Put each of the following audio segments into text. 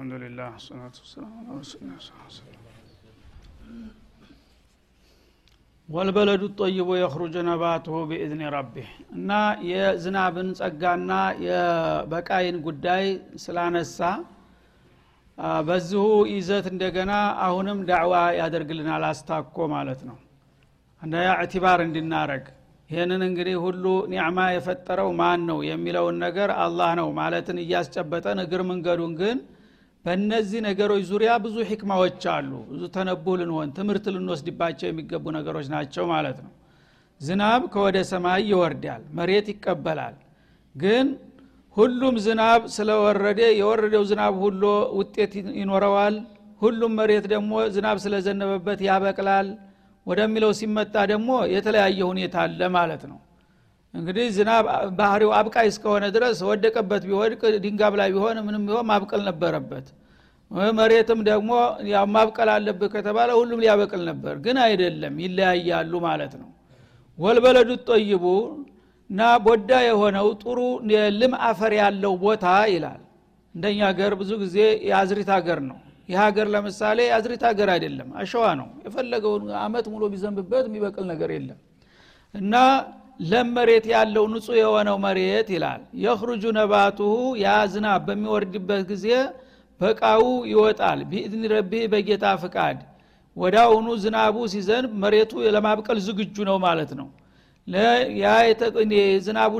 አልሐምዱሊላህ ሰላቱ ወሰላም አላ ረሱልና ወልበለዱ ጠይቦ የኽሩጅ ነባትሁ ቢኢዝኒ ረቢህ። እና የዝናብን ጸጋና የበቃይን ጉዳይ ስላነሳ በዚሁ ይዘት እንደገና አሁንም ዳዕዋ ያደርግልናል አስታኮ ማለት ነው። አንደኛ እዕትባር እንድናረግ ይህንን እንግዲህ ሁሉ ኒዕማ የፈጠረው ማን ነው የሚለውን ነገር አላህ ነው ማለትን እያስጨበጠን እግር መንገዱን ግን በእነዚህ ነገሮች ዙሪያ ብዙ ሕክማዎች አሉ። ብዙ ተነቡህ ልንሆን ትምህርት ልንወስድባቸው የሚገቡ ነገሮች ናቸው ማለት ነው። ዝናብ ከወደ ሰማይ ይወርዳል መሬት ይቀበላል። ግን ሁሉም ዝናብ ስለወረደ የወረደው ዝናብ ሁሉ ውጤት ይኖረዋል። ሁሉም መሬት ደግሞ ዝናብ ስለዘነበበት ያበቅላል። ወደሚለው ሲመጣ ደግሞ የተለያየ ሁኔታ አለ ማለት ነው እንግዲህ ዝናብ ባህሪው አብቃይ እስከሆነ ድረስ ወደቀበት ቢወድቅ ድንጋብ ላይ ቢሆን ምንም ቢሆን ማብቀል ነበረበት። መሬትም ደግሞ ያው ማብቀል አለብህ ከተባለ ሁሉም ሊያበቅል ነበር ግን አይደለም ይለያያሉ ማለት ነው። ወልበለዱ ጠይቡ እና ቦዳ የሆነው ጥሩ ልም አፈር ያለው ቦታ ይላል። እንደኛ ሀገር ብዙ ጊዜ የአዝሪት ሀገር ነው። ይህ ሀገር ለምሳሌ የአዝሪት ሀገር አይደለም አሸዋ ነው። የፈለገውን አመት ሙሉ ቢዘንብበት የሚበቅል ነገር የለም። እና ለም መሬት ያለው ንጹህ የሆነው መሬት ይላል። የኽሩጁ ነባቱሁ ያ ዝናብ በሚወርድበት ጊዜ በቃው ይወጣል። ቢኢዝኒ ረቢህ በጌታ ፍቃድ። ወዳውኑ ዝናቡ ሲዘንብ መሬቱ ለማብቀል ዝግጁ ነው ማለት ነው። ያ ዝናቡ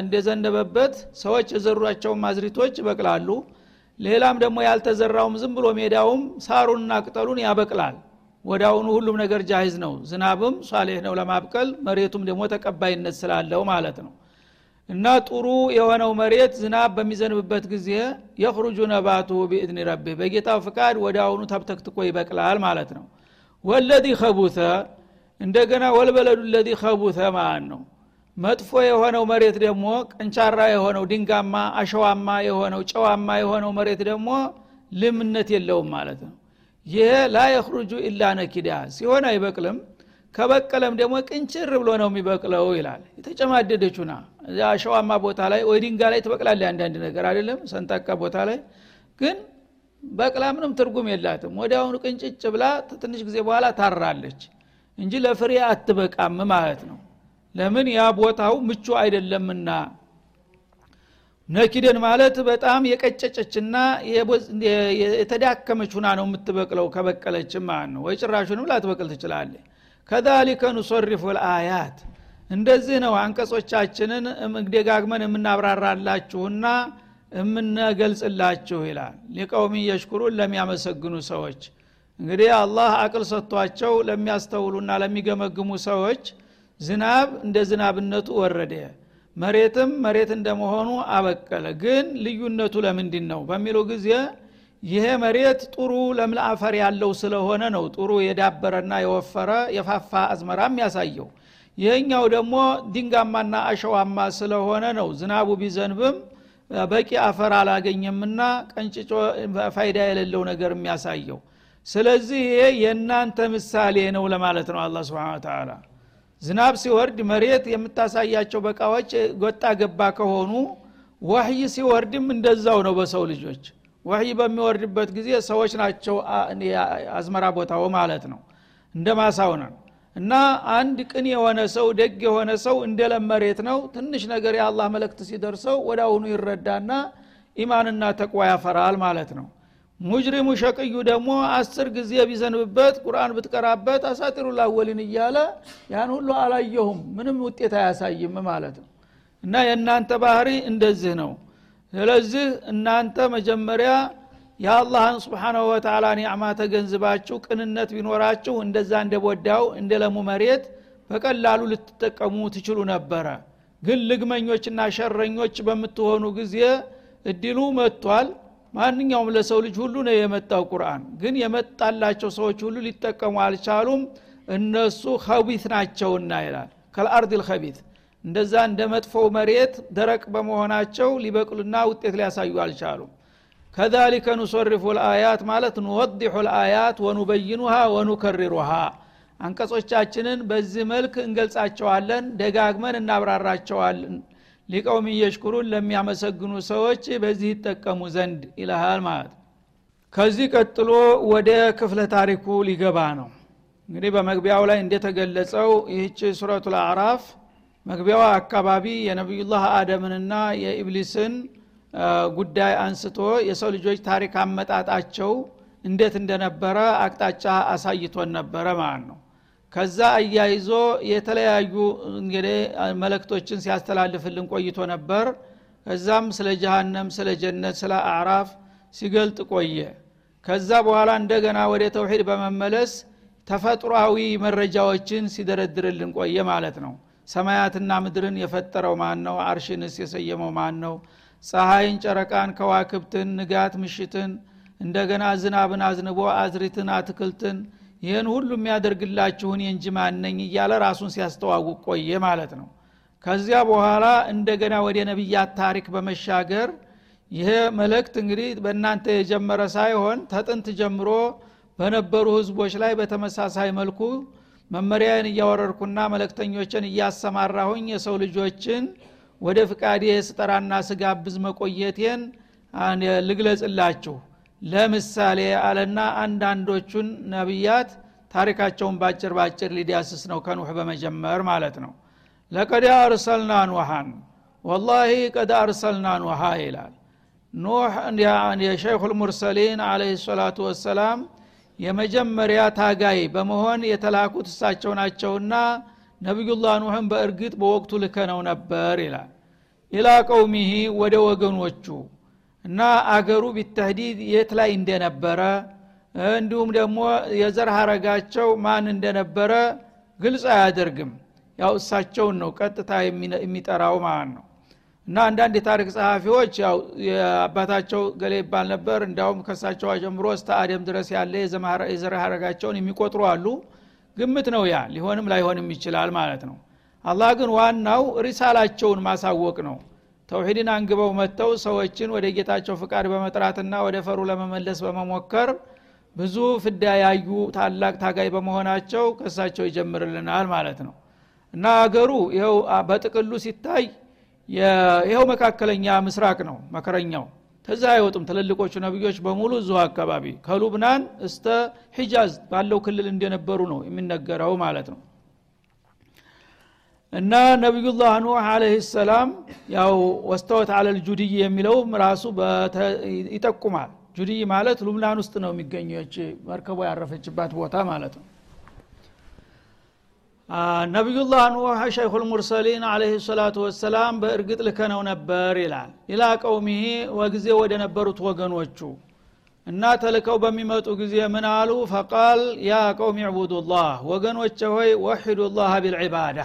እንደዘነበበት ሰዎች የዘሯቸውን ማዝሪቶች ይበቅላሉ። ሌላም ደግሞ ያልተዘራውም ዝም ብሎ ሜዳውም ሳሩንና ቅጠሉን ያበቅላል ወዳውኑ ሁሉም ነገር ጃሂዝ ነው። ዝናብም ሷሌህ ነው ለማብቀል መሬቱም ደግሞ ተቀባይነት ስላለው ማለት ነው። እና ጥሩ የሆነው መሬት ዝናብ በሚዘንብበት ጊዜ የኽሩጁ ነባቱ ቢእድኒ ረቢህ በጌታው ፍቃድ ወዳውኑ ተብተክትኮ ይበቅላል ማለት ነው። ወለዚ ከቡተ እንደገና ወልበለዱ ለዚ ከቡተ ማለት ነው። መጥፎ የሆነው መሬት ደግሞ ቀንቻራ የሆነው ድንጋማ አሸዋማ የሆነው ጨዋማ የሆነው መሬት ደግሞ ልምነት የለውም ማለት ነው ይሄ ላ የኽሩጁ ኢላ ነኪዳ ሲሆን አይበቅልም። ከበቀለም ደግሞ ቅንጭር ብሎ ነው የሚበቅለው ይላል። የተጨማደደችና አሸዋማ ቦታ ላይ ወይ ድንጋ ላይ ትበቅላለ አንዳንድ ነገር አይደለም? ሰንጣቃ ቦታ ላይ። ግን በቅላ ምንም ትርጉም የላትም። ወዲያውኑ ቅንጭጭ ብላ ትንሽ ጊዜ በኋላ ታራለች እንጂ ለፍሬ አትበቃም ማለት ነው። ለምን? ያ ቦታው ምቹ አይደለምና ነኪደን ማለት በጣም የቀጨጨችና የተዳከመች ሁና ነው የምትበቅለው ከበቀለችም ማለት ነው። ወይ ጭራሹንም ላትበቅል ትችላለ ከዛሊከ ኑሶሪፉ ልአያት እንደዚህ ነው አንቀጾቻችንን ደጋግመን የምናብራራላችሁና የምንገልጽላችሁ ይላል። ሊቀውሚ የሽኩሩን ለሚያመሰግኑ ሰዎች። እንግዲህ አላህ አቅል ሰጥቷቸው ለሚያስተውሉና ለሚገመግሙ ሰዎች ዝናብ እንደ ዝናብነቱ ወረደ መሬትም መሬት እንደመሆኑ አበቀለ። ግን ልዩነቱ ለምንድን ነው በሚሉ ጊዜ ይሄ መሬት ጥሩ ለምለ አፈር ያለው ስለሆነ ነው ጥሩ የዳበረና የወፈረ የፋፋ አዝመራ የሚያሳየው። ይህኛው ደግሞ ድንጋማና አሸዋማ ስለሆነ ነው። ዝናቡ ቢዘንብም በቂ አፈር አላገኘምና ቀንጭጮ ፋይዳ የሌለው ነገር የሚያሳየው። ስለዚህ ይሄ የእናንተ ምሳሌ ነው ለማለት ነው አላ ስብን ተላ ዝናብ ሲወርድ መሬት የምታሳያቸው በቃዎች ጎጣ ገባ ከሆኑ ወህይ ሲወርድም እንደዛው ነው በሰው ልጆች። ወህይ በሚወርድበት ጊዜ ሰዎች ናቸው አዝመራ ቦታው ማለት ነው። እንደ ማሳው ነን። እና አንድ ቅን የሆነ ሰው ደግ የሆነ ሰው እንደለም መሬት ነው። ትንሽ ነገር የአላህ መልእክት ሲደርሰው ወደ አሁኑ ይረዳና ኢማንና ተቅዋ ያፈራል ማለት ነው ሙጅሪሙ ሸቅዩ ደግሞ አስር ጊዜ ቢዘንብበት ቁርአን ብትቀራበት አሳጢሩ ላወሊን እያለ ያን ሁሉ አላየሁም ምንም ውጤት አያሳይም ማለት ነው። እና የእናንተ ባህሪ እንደዚህ ነው። ስለዚህ እናንተ መጀመሪያ የአላህን ስብሓናሁ ወተላ ኒዕማ ተገንዝባችሁ ቅንነት ቢኖራችሁ እንደዛ እንደ ቦዳው እንደ ለሙ መሬት በቀላሉ ልትጠቀሙ ትችሉ ነበረ። ግን ልግመኞችና ሸረኞች በምትሆኑ ጊዜ እድሉ መጥቷል ማንኛውም ለሰው ልጅ ሁሉ ነው የመጣው ቁርአን። ግን የመጣላቸው ሰዎች ሁሉ ሊጠቀሙ አልቻሉም። እነሱ ከቢት ናቸውና ይላል። ከልአርድ ልከቢት እንደዛ እንደ መጥፎው መሬት ደረቅ በመሆናቸው ሊበቅሉና ውጤት ሊያሳዩ አልቻሉም። ከዛሊከ ኑሶሪፉ ልአያት ማለት ንወዲሑ ልአያት ወኑበይኑሃ ወኑከሪሩሃ። አንቀጾቻችንን በዚህ መልክ እንገልጻቸዋለን ደጋግመን እናብራራቸዋለን ሊቀውም እየሽኩሩን ለሚያመሰግኑ ሰዎች በዚህ ይጠቀሙ ዘንድ ይልሃል ማለት ከዚህ ቀጥሎ ወደ ክፍለ ታሪኩ ሊገባ ነው። እንግዲህ በመግቢያው ላይ እንደተገለጸው ይህች ሱረቱ ልአዕራፍ መግቢያዋ አካባቢ የነቢዩላህ አደምንና የኢብሊስን ጉዳይ አንስቶ የሰው ልጆች ታሪክ አመጣጣቸው እንዴት እንደነበረ አቅጣጫ አሳይቶን ነበረ ማለት ነው ከዛ አያይዞ የተለያዩ እንግዲህ መለክቶችን ሲያስተላልፍልን ቆይቶ ነበር። ከዛም ስለ ጀሃነም ስለ ጀነት ስለ አዕራፍ ሲገልጥ ቆየ። ከዛ በኋላ እንደገና ወደ ተውሂድ በመመለስ ተፈጥሯዊ መረጃዎችን ሲደረድርልን ቆየ ማለት ነው። ሰማያትና ምድርን የፈጠረው ማን ነው አርሽንስ የሰየመው ማን ነው ፀሐይን ጨረቃን ከዋክብትን ንጋት ምሽትን እንደገና ዝናብን አዝንቦ አዝሪትን አትክልትን ይህን ሁሉ የሚያደርግላችሁን የእንጂ ማነኝ እያለ ራሱን ሲያስተዋውቅ ቆየ ማለት ነው። ከዚያ በኋላ እንደገና ወደ ነቢያት ታሪክ በመሻገር ይሄ መልእክት እንግዲህ በእናንተ የጀመረ ሳይሆን ተጥንት ጀምሮ በነበሩ ህዝቦች ላይ በተመሳሳይ መልኩ መመሪያን እያወረድኩና መለክተኞችን እያሰማራሁኝ የሰው ልጆችን ወደ ፍቃዴ ስጠራና ስጋብዝ መቆየቴን ልግለጽላችሁ ለምሳሌ አለና አንዳንዶቹን ነቢያት ታሪካቸውን ባጭር ባጭር ሊዳስስ ነው ከኑህ በመጀመር ማለት ነው። ለቀድ አርሰልና ኑሃን ወላሂ ቀድ አርሰልና ኑሃ ይላል። ኑህ የሸይኹ ልሙርሰሊን አለህ ሰላቱ ወሰላም የመጀመሪያ ታጋይ በመሆን የተላኩት እሳቸው ናቸውና ነቢዩላህ ኑህን በእርግጥ በወቅቱ ልከነው ነበር ይላል። ኢላ ቀውሚሂ ወደ ወገኖቹ እና አገሩ ቢተህዲድ የት ላይ እንደነበረ እንዲሁም ደግሞ የዘር ሀረጋቸው ማን እንደነበረ ግልጽ አያደርግም። ያው እሳቸውን ነው ቀጥታ የሚጠራው ማለት ነው። እና አንዳንድ የታሪክ ጸሐፊዎች ያው የአባታቸው ገሌ ይባል ነበር እንዲያውም ከሳቸው ጀምሮ እስተ አደም ድረስ ያለ የዘር ሀረጋቸውን የሚቆጥሩ አሉ። ግምት ነው ያ። ሊሆንም ላይሆንም ይችላል ማለት ነው። አላህ ግን ዋናው ሪሳላቸውን ማሳወቅ ነው ተውሂድን አንግበው መጥተው ሰዎችን ወደ ጌታቸው ፍቃድ በመጥራትና ወደ ፈሩ ለመመለስ በመሞከር ብዙ ፍዳ ያዩ ታላቅ ታጋይ በመሆናቸው ከሳቸው ይጀምርልናል ማለት ነው። እና አገሩ ይኸው በጥቅሉ ሲታይ ይኸው መካከለኛ ምስራቅ ነው መከረኛው። ተዛ አይወጡም። ትልልቆቹ ነቢዮች በሙሉ እዚሁ አካባቢ ከሉብናን እስተ ሒጃዝ ባለው ክልል እንደነበሩ ነው የሚነገረው ማለት ነው እና ነቢዩላህ ኑህ አለህ ሰላም ያው ወስተወት አለል ጁድይ የሚለው ራሱ ይጠቁማል። ጁድይ ማለት ሉብናን ውስጥ ነው የሚገኘች መርከቧ ያረፈችባት ቦታ ማለት ነው። ነቢዩላህ ኑህ ሸይኹ ልሙርሰሊን አለህ ሰላቱ ወሰላም በእርግጥ ልከነው ነበር ይላል። ኢላ ቀውሚሂ ወጊዜ ወደ ነበሩት ወገኖቹ እና ተልከው በሚመጡ ጊዜ ምን አሉ? ፈቃል ያ ቀውም ዕቡዱላህ ወገኖቼ ሆይ ወሒዱላህ ቢልዒባዳ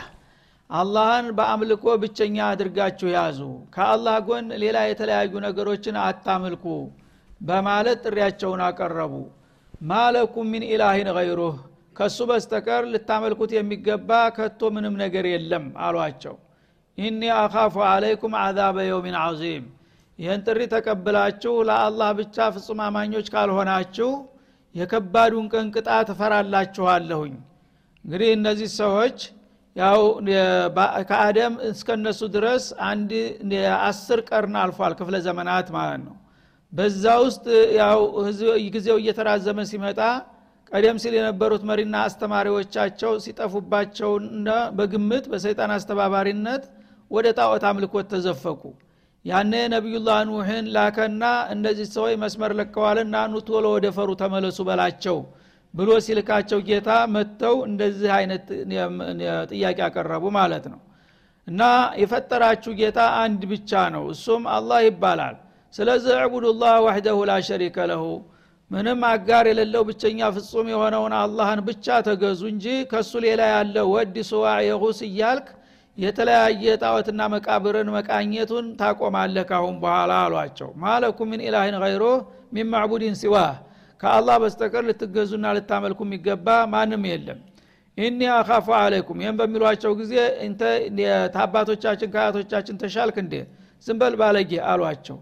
አላህን በአምልኮ ብቸኛ አድርጋችሁ ያዙ። ከአላህ ጎን ሌላ የተለያዩ ነገሮችን አታምልኩ በማለት ጥሪያቸውን አቀረቡ። ማለኩም ሚን ኢላሂን ገይሩህ ከሱ በስተቀር ልታመልኩት የሚገባ ከቶ ምንም ነገር የለም አሏቸው። ኢኒ አኻፉ አለይኩም አዛበ የውሚን ዓዚም ይህን ጥሪ ተቀብላችሁ ለአላህ ብቻ ፍጹም አማኞች ካልሆናችሁ የከባዱን ቀን ቅጣት እፈራላችኋለሁኝ። እንግዲህ እነዚህ ሰዎች ያው ከአደም እስከነሱ ድረስ አንድ አስር ቀርን አልፏል ክፍለ ዘመናት ማለት ነው። በዛ ውስጥ ያው ጊዜው እየተራዘመ ሲመጣ ቀደም ሲል የነበሩት መሪና አስተማሪዎቻቸው ሲጠፉባቸውና በግምት በሰይጣን አስተባባሪነት ወደ ጣዖት አምልኮት ተዘፈቁ። ያነ ነቢዩላህ ኑህን ላከና እነዚህ ሰዎች መስመር ለቀዋልና ኑ ቶሎ ወደ ፈሩ ተመለሱ በላቸው ብሎ ሲልካቸው ጌታ መጥተው እንደዚህ አይነት ጥያቄ ያቀረቡ ማለት ነው። እና የፈጠራችሁ ጌታ አንድ ብቻ ነው እሱም አላህ ይባላል። ስለዚህ ዕቡዱላህ ዋሕደሁ ላ ሸሪከ ለሁ ምንም አጋር የሌለው ብቸኛ ፍጹም የሆነውን አላህን ብቻ ተገዙ እንጂ ከሱ ሌላ ያለ ወድ ስዋ የሁስ እያልክ የተለያየ ጣዖትና መቃብርን መቃኘቱን ታቆማለህ ካሁን በኋላ አሏቸው። ማለኩ ምን ኢላህን ገይሮ ሚን ማዕቡድን ሲዋህ ከአላህ በስተቀር ልትገዙና ልታመልኩ የሚገባ ማንም የለም። ኢኒ አኻፉ አለይኩም። ይህም በሚሏቸው ጊዜ እንተ ታባቶቻችን ከአያቶቻችን ተሻልክ እንዴ? ዝንበል ባለጌ አሏቸው።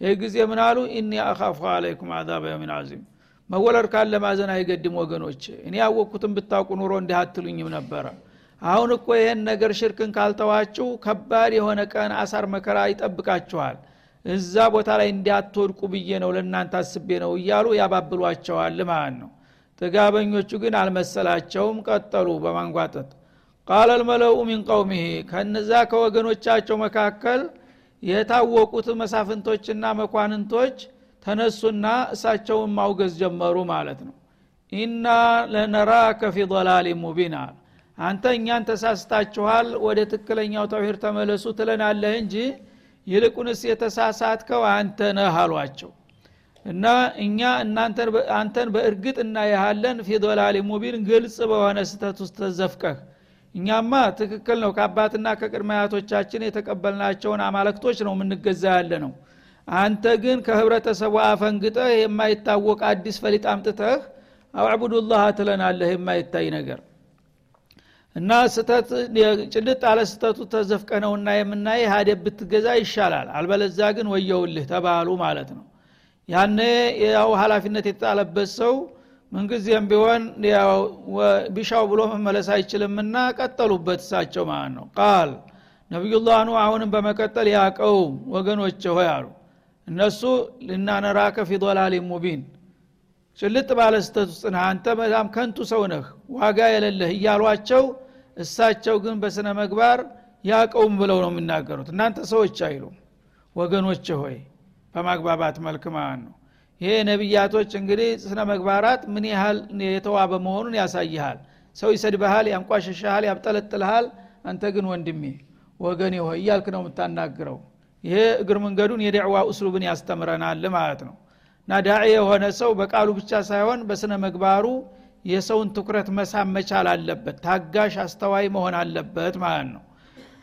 ይህ ጊዜ ምን አሉ? ኢኒ አኻፉ አለይኩም አዛበ የውሚን አዚም መወለድ ካለ ማዘን አይገድም ወገኖች እኔ ያወቅኩትን ብታውቁ ኑሮ እንዲህ አትሉኝም ነበረ። አሁን እኮ ይህን ነገር ሽርክን ካልተዋችሁ ከባድ የሆነ ቀን አሳር መከራ ይጠብቃችኋል እዛ ቦታ ላይ እንዲያትወድቁ ብዬ ነው ለእናንተ አስቤ ነው እያሉ ያባብሏቸዋል ማለት ነው። ጥጋበኞቹ ግን አልመሰላቸውም ቀጠሉ በማንጓጠጥ። ቃለ ልመለኡ ሚን ቀውሚህ ከነዛ ከወገኖቻቸው መካከል የታወቁት መሳፍንቶችና መኳንንቶች ተነሱና እሳቸውን ማውገዝ ጀመሩ ማለት ነው። ኢና ለነራከ ፊ ضላል ሙቢን አለ አንተ እኛን ተሳስታችኋል ወደ ትክክለኛው ተውሂድ ተመለሱ ትለናለህ እንጂ ይልቁንስ የተሳሳትከው አንተ ነህ አሏቸው። እና እኛ አንተን በእርግጥ እናያሃለን ፊ ሙቢን ግልጽ በሆነ ስተት ውስጥ ተዘፍቀህ። እኛማ ትክክል ነው። ከአባትና ከቅድመ አያቶቻችን የተቀበልናቸውን አማለክቶች ነው የምንገዛ ያለ ነው አንተ ግን ከህብረተሰቡ አፈንግጠህ የማይታወቅ አዲስ ፈሊጥ አምጥተህ አዕቡዱላህ ትለናለህ የማይታይ ነገር እና ስተት ጭልጥ አለ ስተቱ ተዘፍቀ የምናይ ሀደብ ብትገዛ ይሻላል። አልበለዛ ግን ወየውልህ ተባሉ ማለት ነው። ያነ ያው ሀላፊነት የተጣለበት ሰው ምንጊዜም ቢሆን ቢሻው ብሎ መመለስ አይችልምና ቀጠሉበት እሳቸው ማለት ነው። ቃል ነቢዩላህ ኑ አሁንም በመቀጠል ያቀው ወገኖች ሆይ አሉ። እነሱ ልናነራከ ፊ ሙቢን ጭልጥ ባለ ስተት ውስጥ ነህ። አንተ በጣም ከንቱ ሰው ነህ ዋጋ የሌለህ እያሏቸው እሳቸው ግን በስነ መግባር ያቀውም ብለው ነው የሚናገሩት። እናንተ ሰዎች አይሉም ወገኖች ሆይ በማግባባት መልክ ማለት ነው? ይሄ ነቢያቶች እንግዲህ ስነ መግባራት ምን ያህል የተዋበ መሆኑን ያሳይሃል። ሰው ይሰድበሃል ያንቋሸሻሃል ያብጠለጥልሃል። አንተ ግን ወንድሜ ወገኔ ሆይ እያልክ ነው የምታናግረው። ይሄ እግረ መንገዱን የደዕዋ እስሉብን ያስተምረናል ማለት ነው። እና ዳዒ የሆነ ሰው በቃሉ ብቻ ሳይሆን በስነ ምግባሩ የሰውን ትኩረት መሳብ መቻል አለበት ታጋሽ አስተዋይ መሆን አለበት ማለት ነው።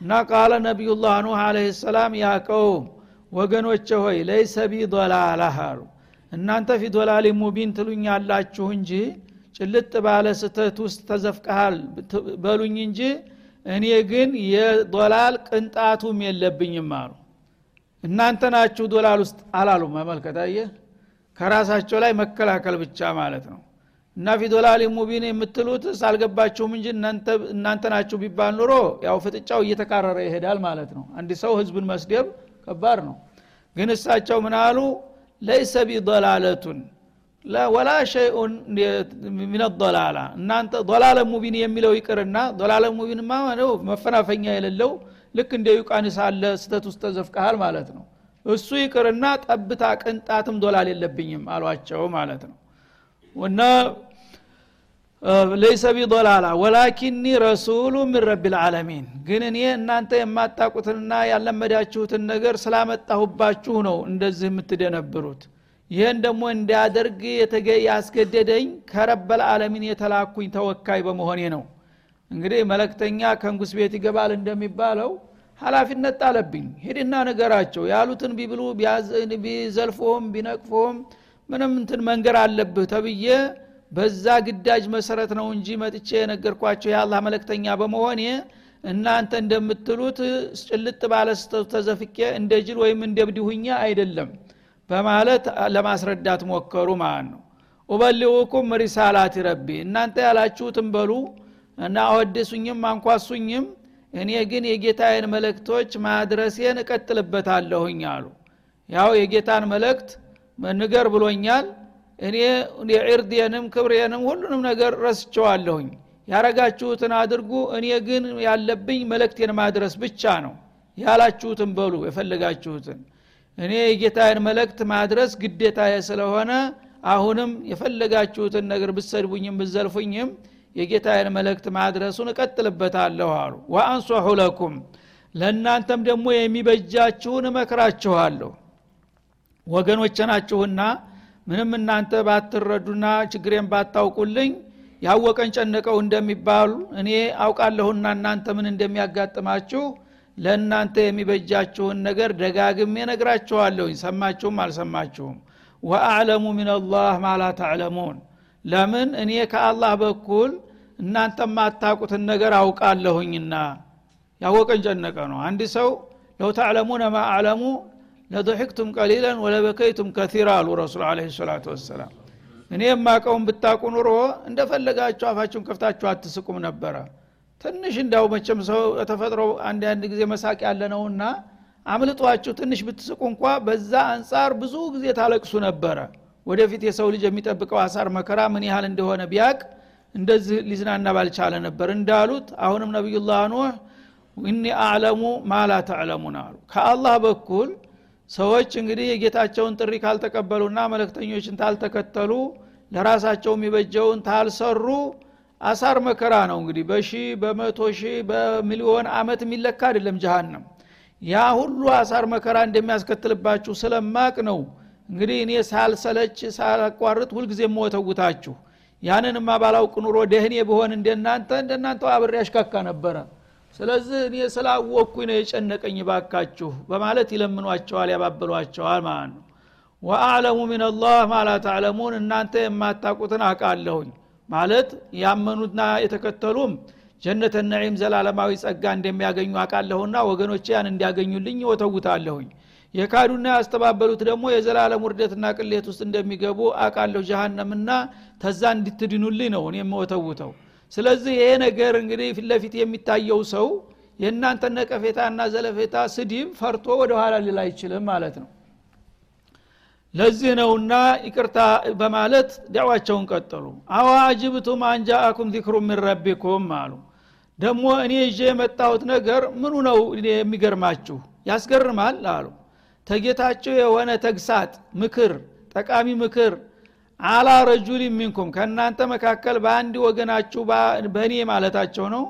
እና قال نبي الله نوح عليه السلام يا قوم ወገኖቼ ሆይ ليس بي አሉ። እናንተ في ضلال مبين ትሉኛላችሁ እንጂ ጭልጥ ባለ ስተት ውስጥ ተዘፍቀሃል በሉኝ እንጂ እኔ ግን የ ضلال ቅንጣቱም የለብኝም አሉ። እናንተ ናችሁ ضلال ውስጥ አላሉ መመልከታየ ከራሳቸው ላይ መከላከል ብቻ ማለት ነው እና في ضلال مبين የምትሉት አልገባችሁም እንጂ እናንተ ናችሁ ቢባል ኑሮ ያው ፍጥጫው እየተካረረ ይሄዳል ማለት ነው። አንድ ሰው ህዝብን መስደብ ከባድ ነው። ግን እሳቸው ምን አሉ? ليس بي ضلالة ولا شيء من ضلالة። እናንተ ضلال مبين የሚለው ይቅርና ضلال مبين ማ ነው? መፈናፈኛ የሌለው ልክ እንደ ውቅያኖስ ያለ ስተት ውስጥ ተዘፍቀሃል ማለት ነው። እሱ ይቅርና ጠብታ ቅንጣትም ضلال የለብኝም አሏቸው ማለት ነው እና ليس بي ضلالة ولكني رسول من رب العالمين ግን እኔ እናንተ የማታቁትንና ያለመዳችሁትን ነገር ስላመጣሁባችሁ ነው እንደዚህ የምትደነብሩት። ይህን ደግሞ እንዲያደርግ ያስገደደኝ ከረበል ዓለሚን የተላኩኝ ተወካይ በመሆኔ ነው። እንግዲህ መለክተኛ ከንጉስ ቤት ይገባል እንደሚባለው ሀላፊነት ጣለብኝ። ሂድና ነገራቸው ያሉትን ቢብሉ ቢዘልፎም ቢነቅፎም ምንም እንትን መንገር አለብህ ተብዬ በዛ ግዳጅ መሰረት ነው እንጂ መጥቼ የነገርኳቸው የአላህ መለክተኛ በመሆኔ እናንተ እንደምትሉት ጭልጥ ባለ ተዘፍቄ እንደ ጅል ወይም እንደ ብዲሁኛ አይደለም በማለት ለማስረዳት ሞከሩ ማለት ነው። ኡበሊውኩም ሪሳላት ረቢ እናንተ ያላችሁትን በሉ እና አወደሱኝም አንኳሱኝም እኔ ግን የጌታዬን መለክቶች ማድረሴን እቀጥልበታለሁኝ አሉ። ያው የጌታን መለክት ንገር ብሎኛል። እኔ የዕርድየንም ክብሬንም ሁሉንም ነገር ረስቸዋለሁኝ። ያረጋችሁትን አድርጉ። እኔ ግን ያለብኝ መለክቴን ማድረስ ብቻ ነው። ያላችሁትን በሉ የፈለጋችሁትን። እኔ የጌታዬን መለክት ማድረስ ግዴታዬ ስለሆነ አሁንም የፈለጋችሁትን ነገር ብሰድቡኝም ብዘልፉኝም የጌታዬን መልእክት ማድረሱን እቀጥልበታለሁ አሉ። ወአንሶሑ ለኩም ለእናንተም ደግሞ የሚበጃችሁን እመክራችኋለሁ ወገኖች ናችሁና ምንም እናንተ ባትረዱና ችግሬን ባታውቁልኝ ያወቀን ጨነቀው እንደሚባሉ እኔ አውቃለሁና እናንተ ምን እንደሚያጋጥማችሁ ለእናንተ የሚበጃችሁን ነገር ደጋግሜ ነግራችኋለሁኝ ሰማችሁም አልሰማችሁም? ወአዕለሙ ሚንላህ ማላ ተዕለሙን። ለምን? እኔ ከአላህ በኩል እናንተ ማታቁትን ነገር አውቃለሁኝና። ያወቀን ጨነቀ ነው። አንድ ሰው ለው ተዕለሙነ ማ አዕለሙ ለضحክቱም ቀሊለን ወለበከይቱም ከቲራ አሉ ረሱል አለ ሰላቱ ወሰላም። እኔ የማቀውን ብታቁ ኑሮ እንደፈለጋችሁ አፋችሁን ከፍታችሁ አትስቁም ነበረ። ትንሽ እንዳው መቸም ሰው ተፈጥሮ አንድ ጊዜ መሳቅ ያለ ነውና አምልጧችሁ ትንሽ ብትስቁ እንኳ በዛ አንጻር ብዙ ጊዜ ታለቅሱ ነበረ። ወደፊት የሰው ልጅ የሚጠብቀው አሳር መከራ ምን ያህል እንደሆነ ቢያቅ እንደዚህ ሊዝናና ባልቻለ ነበር። እንዳሉት አሁንም ነቢዩላህ ኑህ እኒ አዕለሙ ማላ ተዕለሙን አሉ። ከአላህ በኩል ሰዎች እንግዲህ የጌታቸውን ጥሪ ካልተቀበሉና መለክተኞችን ታልተከተሉ ለራሳቸው የሚበጀውን ታልሰሩ አሳር መከራ ነው እንግዲህ። በሺ በመቶ ሺህ በሚሊዮን አመት የሚለካ አይደለም ጀሃነም። ያ ሁሉ አሳር መከራ እንደሚያስከትልባችሁ ስለማቅ ነው እንግዲህ እኔ ሳልሰለች ሳላቋርጥ ሁልጊዜ የምወተውታችሁ። ያንንማ ባላውቅ ኑሮ ደህኔ ብሆን እንደናንተ እንደናንተ አብሬ ያሽካካ ነበረ ስለዚህ እኔ ስላወቅኩኝ ነው የጨነቀኝ ባካችሁ በማለት ይለምኗቸዋል ያባብሏቸዋል ማለት ነው። ወአዕለሙ ሚንላህ ማላ ተዕለሙን እናንተ የማታቁትን አቃለሁኝ ማለት ያመኑና የተከተሉም ጀነተ ነዒም ዘላለማዊ ጸጋ እንደሚያገኙ አቃለሁና ወገኖቼ ያን እንዲያገኙልኝ ወተውታለሁኝ የካዱና ያስተባበሉት ደግሞ የዘላለም ውርደትና ቅሌት ውስጥ እንደሚገቡ አቃለሁ ጀሃነምና ተዛ እንድትድኑልኝ ነው እኔ የምወተውተው ስለዚህ ይሄ ነገር እንግዲህ ፊት ለፊት የሚታየው ሰው የእናንተ ነቀፌታና ዘለፌታ ስድብ ፈርቶ ወደ ኋላ ሊል አይችልም ማለት ነው። ለዚህ ነውና ይቅርታ በማለት ዳዕዋቸውን ቀጠሉ። አዋጅብቱም አንጃአኩም ዚክሩ ምን ረቢኩም አሉ። ደግሞ እኔ ይዤ የመጣሁት ነገር ምኑ ነው የሚገርማችሁ? ያስገርማል አሉ። ተጌታቸው የሆነ ተግሳጥ ምክር ጠቃሚ ምክር አላ ረጁል ሚንኩም ከእናንተ መካከል በአንድ ወገናችሁ በእኔ ማለታቸው ነው።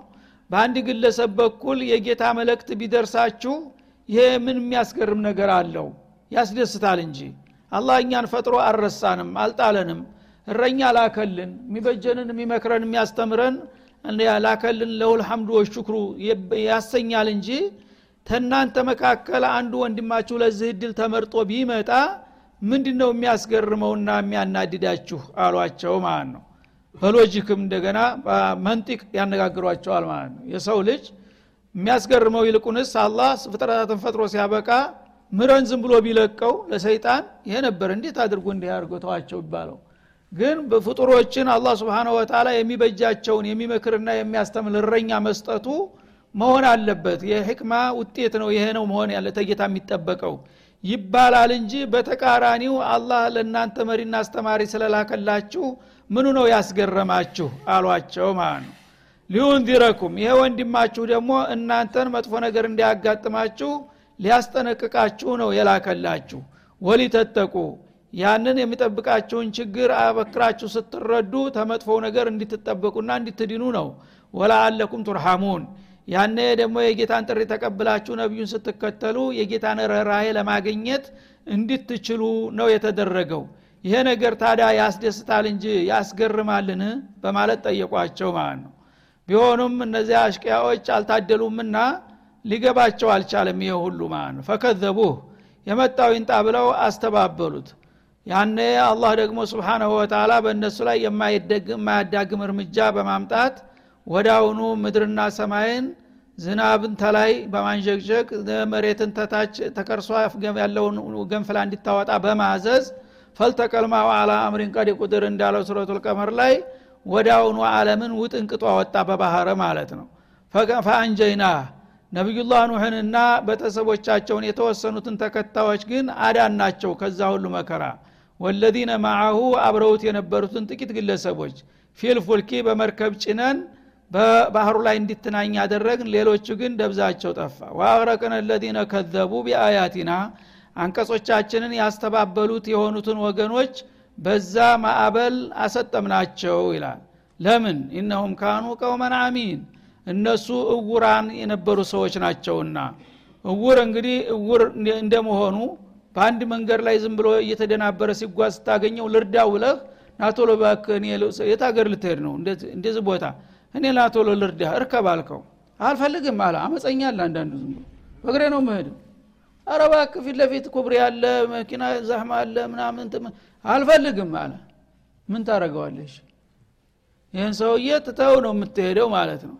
በአንድ ግለሰብ በኩል የጌታ መልእክት ቢደርሳችሁ ይሄ ምን የሚያስገርም ነገር አለው? ያስደስታል እንጂ። አላህ እኛን ፈጥሮ አልረሳንም አልጣለንም። እረኛ ላከልን የሚበጀንን የሚመክረን የሚያስተምረን ላከልን ለሁል ሐምዱ ያሰኛል እንጂ። ተናንተ መካከል አንዱ ወንድማችሁ ለዚህ እድል ተመርጦ ቢመጣ ምንድ ነው የሚያስገርመውና የሚያናድዳችሁ? አሏቸው ማለት ነው። በሎጂክም እንደገና መንጢቅ ያነጋግሯቸዋል ማለት ነው። የሰው ልጅ የሚያስገርመው ይልቁንስ አላህ ፍጥረታትን ፈጥሮ ሲያበቃ ምረን ዝም ብሎ ቢለቀው ለሰይጣን ይሄ ነበር። እንዴት አድርጎ እንዲህ አድርጎ ተዋቸው ይባለው ግን በፍጡሮችን አላህ ስብንሁ ወተላ የሚበጃቸውን የሚመክርና የሚያስተምል እረኛ መስጠቱ መሆን አለበት። የሕክማ ውጤት ነው። ይሄ ነው መሆን ያለ ተጌታ የሚጠበቀው ይባላል እንጂ በተቃራኒው አላህ ለእናንተ መሪና አስተማሪ ስለላከላችሁ ምኑ ነው ያስገረማችሁ? አሏቸው ማለት ነው። ሊዩንዚረኩም ይሄ ወንድማችሁ ደግሞ እናንተን መጥፎ ነገር እንዲያጋጥማችሁ ሊያስጠነቅቃችሁ ነው የላከላችሁ። ወሊተጠቁ ያንን የሚጠብቃችሁን ችግር አበክራችሁ ስትረዱ ተመጥፎው ነገር እንድትጠበቁና እንድትድኑ ነው። ወላአለኩም ቱርሐሙን ያነ ደግሞ የጌታን ጥሪ ተቀብላችሁ ነቢዩን ስትከተሉ የጌታን ረራሄ ለማግኘት እንድትችሉ ነው የተደረገው። ይሄ ነገር ታዲያ ያስደስታል እንጂ ያስገርማልን? በማለት ጠየቋቸው ማለት ነው። ቢሆኑም እነዚያ አሽቅያዎች አልታደሉምና ሊገባቸው አልቻለም ይሄ ሁሉ ማለት ነው። ፈከዘቡህ የመጣው ይንጣ ብለው አስተባበሉት። ያነ አላህ ደግሞ ስብሓናሁ ወተላ በእነሱ ላይ የማያዳግም እርምጃ በማምጣት ወዳውኑ ምድርና ሰማይን ዝናብን ተላይ በማንዠግዠግ መሬትን ተታች ተከርሷ ያለውን ገንፍላ እንዲታወጣ በማዘዝ ፈልተቀልማው አላ አምሪን ቀድ ቁድር እንዳለው ሱረቱ ልቀመር ላይ ወዳውኑ አለምን ውጥንቅጧ ወጣ በባህረ ማለት ነው። ፈአንጀይና ነቢዩላህ ኑሕንና ቤተሰቦቻቸውን የተወሰኑትን ተከታዮች ግን አዳን ናቸው ከዛ ሁሉ መከራ። ወለዚነ ማዓሁ አብረውት የነበሩትን ጥቂት ግለሰቦች ፊልፉልኪ በመርከብ ጭነን በባህሩ ላይ እንዲትናኝ ያደረግን ሌሎቹ ግን ደብዛቸው ጠፋ። ወአግረቅን ለዚነ ከዘቡ ቢአያቲና አንቀጾቻችንን ያስተባበሉት የሆኑትን ወገኖች በዛ ማዕበል አሰጠምናቸው ይላል። ለምን? ኢነሁም ካኑ ቀውመን አሚን እነሱ እውራን የነበሩ ሰዎች ናቸውና። እውር እንግዲህ እውር እንደመሆኑ በአንድ መንገድ ላይ ዝም ብሎ እየተደናበረ ሲጓዝ ስታገኘው ልርዳ ውለህ ናቶሎ የት ሀገር ልትሄድ ነው? እንደዚህ ቦታ እኔ ናቶሎ ልርዳ እርከብ አልከው። አልፈልግም አለ። አመፀኛ አለ አንዳንዱ ዝም ብሎ። በእግሬ ነው መሄድም አረ እባክህ ፊት ለፊት ኩብሪ አለ መኪና ዛህማ አለ ምናምን አልፈልግም አለ። ምን ታረገዋለሽ ይህን ሰውዬ ትተው ነው የምትሄደው ማለት ነው።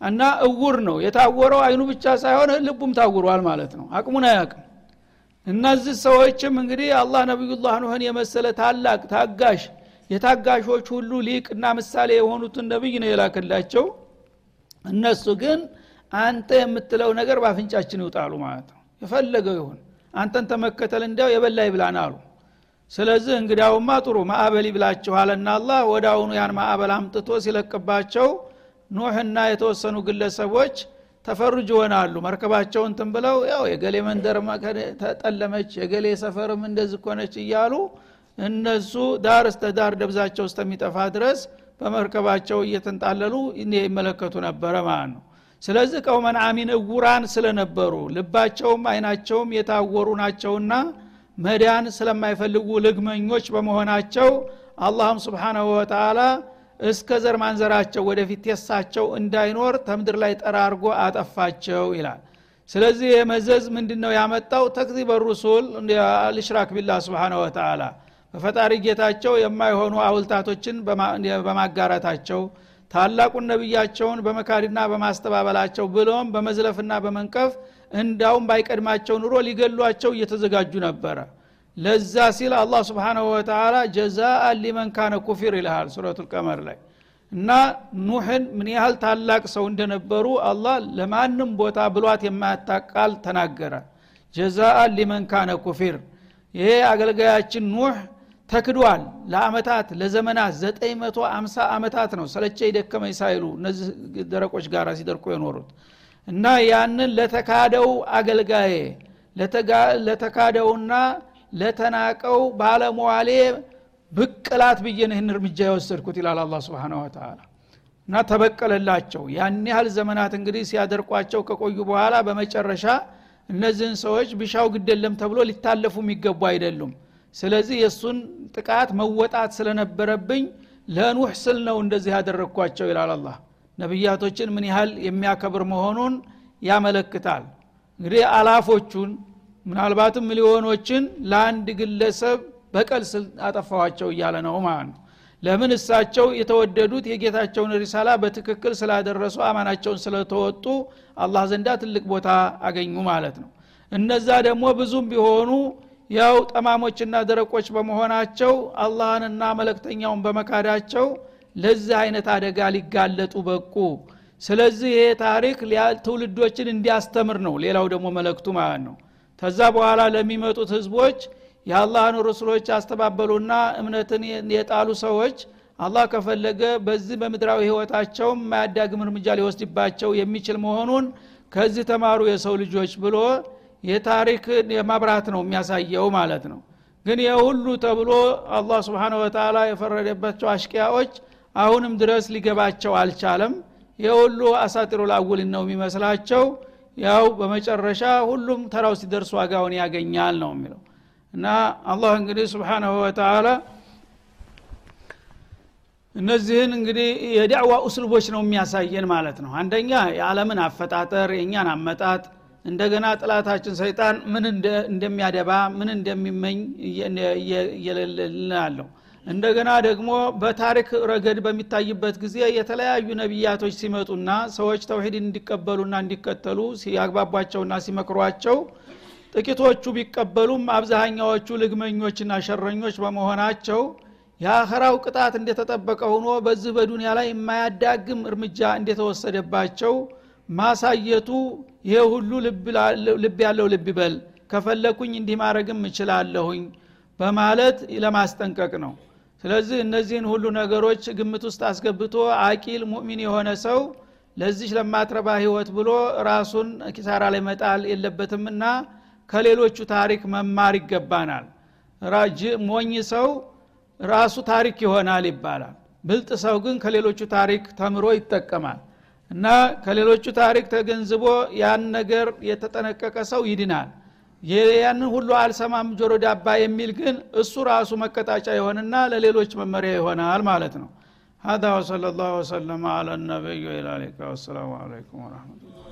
እና እውር ነው። የታወረው አይኑ ብቻ ሳይሆን ልቡም ታውሯል ማለት ነው። አቅሙን አያቅም እነዚህ ሰዎችም እንግዲህ አላህ ነቢዩላህ ኑህን የመሰለ ታላቅ ታጋሽ የታጋሾች ሁሉ ሊቅና ምሳሌ የሆኑትን ነቢይ ነው የላክላቸው እነሱ ግን አንተ የምትለው ነገር በአፍንጫችን ይውጣሉ ማለት ነው። የፈለገው ይሁን። አንተን ተመከተል እንዲያው የበላ ይብላን አሉ። ስለዚህ እንግዳውማ ጥሩ ማዕበል ይብላችኋልና አላህ ወደ አሁኑ ያን ማዕበል አምጥቶ ሲለቅባቸው ኑህና የተወሰኑ ግለሰቦች ተፈርጅ ይሆናሉ። መርከባቸውን ትን ብለው ያው የገሌ መንደር ተጠለመች የገሌ ሰፈርም እንደዚህ ኮነች እያሉ እነሱ ዳር እስተ ዳር ደብዛቸው እስከሚጠፋ ድረስ በመርከባቸው እየተንጣለሉ ይመለከቱ ነበረ ማለት ነው። ስለዚህ ቀውመን አሚን እውራን ስለነበሩ ልባቸውም አይናቸውም የታወሩ ናቸውና መዳን ስለማይፈልጉ ልግመኞች በመሆናቸው አላህም ስብሓናሁ ወተላ እስከ ዘር ማንዘራቸው ወደፊት የሳቸው እንዳይኖር ተምድር ላይ ጠራርጎ አጠፋቸው ይላል። ስለዚህ የመዘዝ ምንድ ነው ያመጣው? ተክዚበ ሩሱል አልሽራክ ቢላ ስብሓነ ወተላ በፈጣሪ ጌታቸው የማይሆኑ አውልታቶችን በማጋራታቸው ታላቁን ነቢያቸውን በመካድና በማስተባበላቸው ብሎም በመዝለፍና በመንቀፍ እንዳውም ባይቀድማቸው ኑሮ ሊገሏቸው እየተዘጋጁ ነበረ። ለዛ ሲል አላህ ስብሓናሁ ወተላ ጀዛአን ሊመን ካነ ኩፊር ይልሃል ሱረቱ ልቀመር ላይ። እና ኑሕን ምን ያህል ታላቅ ሰው እንደነበሩ አላህ ለማንም ቦታ ብሏት የማያታቃል ተናገረ። ጀዛአን ሊመን ካነ ኩፊር። ይሄ አገልጋያችን ኑህ ተክዷል። ለአመታት ለዘመናት 950 አመታት ነው ሰለቸ ደከመኝ ሳይሉ እነዚህ ደረቆች ጋር ሲደርቁ የኖሩት። እና ያንን ለተካደው አገልጋዬ ለተካደውና ለተናቀው ባለመዋሌ ብቅላት ብዬ ይህን እርምጃ የወሰድኩት ይላል አላ ስብን ወተላ እና ተበቀለላቸው። ያን ያህል ዘመናት እንግዲህ ሲያደርቋቸው ከቆዩ በኋላ በመጨረሻ እነዚህን ሰዎች ቢሻው ግደለም ተብሎ ሊታለፉ የሚገቡ አይደሉም ስለዚህ የእሱን ጥቃት መወጣት ስለነበረብኝ ለኑህ ስል ነው እንደዚህ ያደረግኳቸው ይላል አላህ። ነቢያቶችን ምን ያህል የሚያከብር መሆኑን ያመለክታል። እንግዲህ አላፎቹን ምናልባትም ሚሊዮኖችን ለአንድ ግለሰብ በቀል ስል አጠፋዋቸው እያለ ነው ማለት ነው። ለምን እሳቸው የተወደዱት የጌታቸውን ሪሳላ በትክክል ስላደረሱ አማናቸውን ስለተወጡ አላህ ዘንዳ ትልቅ ቦታ አገኙ ማለት ነው። እነዛ ደግሞ ብዙም ቢሆኑ ያው ጠማሞችና ደረቆች በመሆናቸው አላህንና መለክተኛውን በመካዳቸው ለዚህ አይነት አደጋ ሊጋለጡ በቁ። ስለዚህ ይሄ ታሪክ ትውልዶችን እንዲያስተምር ነው። ሌላው ደግሞ መለክቱ ማለት ነው። ከዛ በኋላ ለሚመጡት ህዝቦች የአላህን ሩሱሎች ያስተባበሉና እምነትን የጣሉ ሰዎች አላህ ከፈለገ በዚህ በምድራዊ ህይወታቸው የማያዳግም እርምጃ ሊወስድባቸው የሚችል መሆኑን ከዚህ ተማሩ የሰው ልጆች ብሎ የታሪክ የማብራት ነው የሚያሳየው ማለት ነው። ግን የሁሉ ተብሎ አላህ ስብሓን ወተላ የፈረደባቸው አሽቂያዎች አሁንም ድረስ ሊገባቸው አልቻለም። የሁሉ አሳጢሮ ላውልን ነው የሚመስላቸው። ያው በመጨረሻ ሁሉም ተራው ሲደርስ ዋጋውን ያገኛል ነው የሚለው። እና አላህ እንግዲህ ስብሓናሁ ወተላ እነዚህን እንግዲህ የዳዕዋ usluቦች ነው የሚያሳየን ማለት ነው። አንደኛ የዓለምን አፈጣጠር የእኛን አመጣጥ እንደገና ጥላታችን ሰይጣን ምን እንደሚያደባ ምን እንደሚመኝ እየለልናለሁ እንደገና ደግሞ በታሪክ ረገድ በሚታይበት ጊዜ የተለያዩ ነቢያቶች ሲመጡና ሰዎች ተውሂድን እንዲቀበሉና እንዲከተሉ ሲያግባቧቸውና ሲመክሯቸው ጥቂቶቹ ቢቀበሉም አብዛኛዎቹ ልግመኞችና ሸረኞች በመሆናቸው የአኸራው ቅጣት እንደተጠበቀ ሆኖ በዚህ በዱንያ ላይ የማያዳግም እርምጃ እንደተወሰደባቸው ማሳየቱ ይሄ ሁሉ ልብ ያለው ልብ ይበል። ከፈለኩኝ እንዲህ ማድረግም እችላለሁኝ በማለት ለማስጠንቀቅ ነው። ስለዚህ እነዚህን ሁሉ ነገሮች ግምት ውስጥ አስገብቶ አቂል ሙእሚን የሆነ ሰው ለዚች ለማትረባ ህይወት ብሎ ራሱን ኪሳራ ላይ መጣል የለበትምና ከሌሎቹ ታሪክ መማር ይገባናል። ሞኝ ሰው ራሱ ታሪክ ይሆናል ይባላል። ብልጥ ሰው ግን ከሌሎቹ ታሪክ ተምሮ ይጠቀማል እና ከሌሎቹ ታሪክ ተገንዝቦ ያን ነገር የተጠነቀቀ ሰው ይድናል ያንን ሁሉ አልሰማም ጆሮ ዳባ የሚል ግን እሱ ራሱ መቀጣጫ ይሆንና ለሌሎች መመሪያ ይሆናል ማለት ነው هذا وصلى الله وسلم على النبي وإلى والسلام عليكم ورحمة الله